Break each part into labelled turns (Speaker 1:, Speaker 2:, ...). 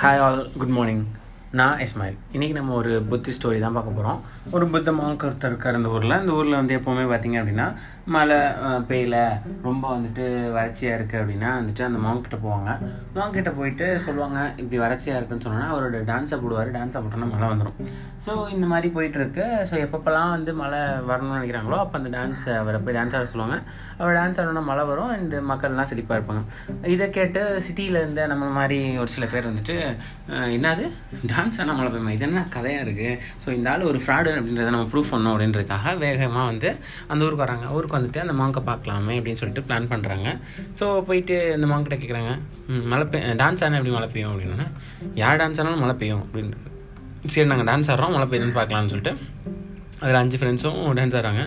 Speaker 1: Hi all, good morning. நான் இஸ்மாயில். இன்றைக்கி நம்ம ஒரு புத்தி ஸ்டோரி தான் பார்க்க போகிறோம் ஒரு புத்த மாங்க் ஒருத்தர் இருக்கார் இந்த ஊரில். இந்த ஊரில் வந்து எப்போவுமே பார்த்தீங்க அப்படின்னா மழை பெய்யல ரொம்ப வந்துட்டு வறட்சியாக இருக்குது அப்படின்னா வந்துட்டு அந்த மாங்க் போவாங்க. மாங்க்கிட்ட போயிட்டு சொல்லுவாங்க இப்படி வறட்சியாக இருக்குன்னு சொன்னோன்னா அவரோட டான்ஸை போடுவார். டான்ஸை போட்டோன்னா மழை வந்துடும் ஸோ இந்த மாதிரி போயிட்டுருக்கு ஸோ எப்பப்பெல்லாம் வந்து மழை வரணும்னு நினைக்கிறாங்களோ அப்போ அந்த டான்ஸ் அவரை போய் டான்ஸ் ஆட சொல்லுவாங்க. அவர் டான்ஸ் ஆடணும்னா மழை வரும் அண்ட் மக்கள்லாம் செழிப்பாக இருப்பாங்க. இதை கேட்டு சிட்டியில் இருந்த நம்ம மாதிரி ஒரு சில பேர் வந்துட்டு என்னது? டான்ஸ் ஆனால் மழை பெய்யுமா? இது என்ன கதையாக இருக்குது ஸோ இந்த ஆள் ஒரு ஃப்ராடு அப்படின்றத நம்ம ப்ரூவ் பண்ணோம் அப்படின்றதுக்காக வேகமாக வந்து அந்த ஊருக்கு வராங்க. ஊருக்கு வந்துட்டு அந்த மாங்கை பார்க்கலாமே அப்படின்னு சொல்லிட்டு பிளான் பண்ணுறாங்க ஸோ போயிட்டு அந்த மாங்கிட்ட கேட்குறாங்க மழை பெய் டான்ஸ் ஆனால் எப்படி மழை பெய்யும் அப்படின்னா யார் டான்ஸ் ஆனாலும் மழை பெய்யும் அப்படின்னு. சரி நாங்கள் டான்ஸ் ஆடுறோம் மழை பெய்யுதுன்னு பார்க்கலாம்னு சொல்லிட்டு. அதில் அஞ்சு ஃப்ரெண்ட்ஸும் டான்ஸ் ஆடுறாங்க.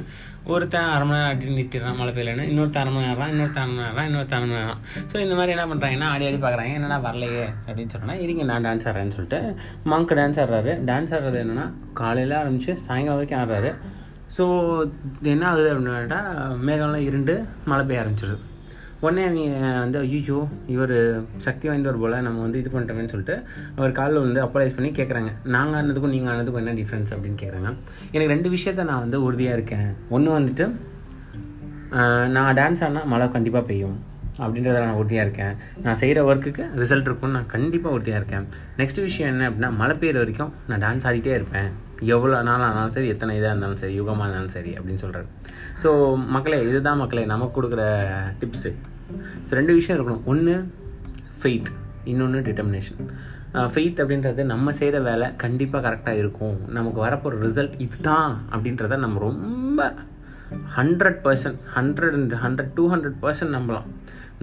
Speaker 1: ஒருத்தன் அரை மணி நேரம் ஆடி நிறுத்திடுறான் மழை பெய்யலன்னு. இன்னொருத்தன் அரை மணி நேரம் இன்னொருத்தன் அரை மணி நேரம் இன்னொருத்தன் அரை மணி நேரம் ஸோ இந்த மாதிரி என்ன பண்ணுறாங்கன்னா ஆடி ஆடி பார்க்குறாங்க என்னடா வரலையே அப்படின்னு சொன்னா இருங்க நான் டான்ஸ் ஆடுறேன்னு சொல்லிட்டு மங்க் டான்ஸ் ஆடுறாரு. டான்ஸ் ஆடுறது என்னென்னா காலையில் ஆரம்பித்து சாயங்காலம் வரைக்கும் ஆடுறாரு. ஸோ என்ன ஆகுது அப்படின்னா மேகம்லாம் இருண்டு மழை பெய்ய ஆரம்பிச்சிடுது உடனே அவங்க வந்து ஐயோ இவர் சக்தி வாய்ந்தவர் போல் நம்ம வந்து இது பண்ணிட்டோமேன்னு சொல்லிட்டு அவர் காலில் வந்து அப்ளைஸ் பண்ணி கேட்குறாங்க நாங்கள் ஆனதுக்கும் நீங்கள் ஆனதுக்கும் என்ன டிஃப்ரென்ஸ் அப்படின்னு கேட்குறாங்க எனக்கு ரெண்டு விஷயத்த நான் வந்து உறுதியாக இருக்கேன். ஒன்று வந்துட்டு நான் டான்ஸ் ஆடினா மழை கண்டிப்பாக பெய்யும் அப்படின்றத நான் உறுதியாக இருக்கேன். நான் செய்கிற ஒர்க்குக்கு ரிசல்ட் இருக்கும்னு நான் கண்டிப்பாக உறுதியாக இருக்கேன். நெக்ஸ்ட் விஷயம் என்ன அப்படின்னா மழை பெய்கிற வரைக்கும் நான் டான்ஸ் ஆடிட்டே இருப்பேன். எவ்வளோ நாள் ஆனாலும் சரி எத்தனை இதாக இருந்தாலும் சரி யுகமாக இருந்தாலும் சரி அப்படின்னு சொல்கிறாரு ஸோ மக்களே இதுதான் மக்களே நமக்கு கொடுக்குற டிப்ஸு ஸோ ரெண்டு விஷயம் இருக்கணும். ஒன்று ஃபெய்த் இன்னொன்று டிட்டர்மினேஷன் ஃபெய்த் அப்படின்றது நம்ம செய்கிற வேலை கண்டிப்பாக கரெக்டாக இருக்கும். நமக்கு வரப்போகிற ரிசல்ட் இதுதான் அப்படின்றத நம்ம ரொம்ப hundred percent hundred and hundred two hundred percent நம்பலாம்.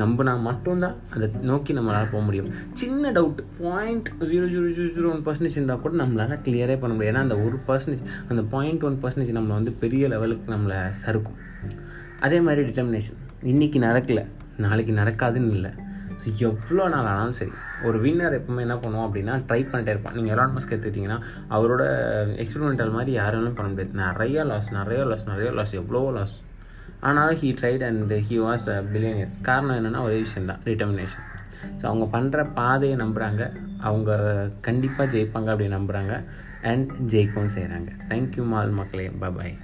Speaker 1: நம்பினா மட்டும்தான் அதை நோக்கி நம்மளால் போக முடியும். சின்ன doubt point zero zero zero zero one percentage இருந்தால் கூட நம்மளால் கிளியரே பண்ண முடியாது. ஏன்னா அந்த ஒரு பர்சன்டேஜ் அந்த பாயிண்ட் ஒன் பர்சன்டேஜ் நம்மளை வந்து பெரிய லெவலுக்கு நம்மளை சறுக்கும். அதே மாதிரி டிட்டர்மினேஷன் இன்றைக்கி நடக்கலை. நாளைக்கு நடக்காதுன்னு இல்லை. ஸோ எவ்வளோ நாள் ஆனாலும் சரி ஒரு வின்னர் எப்பவுமே என்ன பண்ணுவோம் அப்படின்னா ட்ரை பண்ணிட்டே இருப்பான். நீங்கள் எலான் மஸ்க் எடுத்துக்கிட்டிங்கன்னா அவரோட எக்ஸ்பெரிமெண்டல் மாதிரி யாராலும் பண்ண முடியாது. நிறைய லாஸ் நிறைய லாஸ் நிறைய லாஸ் எவ்வளோ லாஸ் ஆனால் he tried and he was a billionaire காரணம் என்னென்னா ஒரே விஷயம் தான் டிட்டர்மினேஷன் ஸோ அவங்க பண்ணுற பாதையை நம்புகிறாங்க அவங்க கண்டிப்பாக ஜெயிப்பாங்க அப்படின்னு நம்புகிறாங்க அண்ட் ஜெயிக்கவும் செய்கிறாங்க தேங்க்யூ மால் மக்களே. பாய்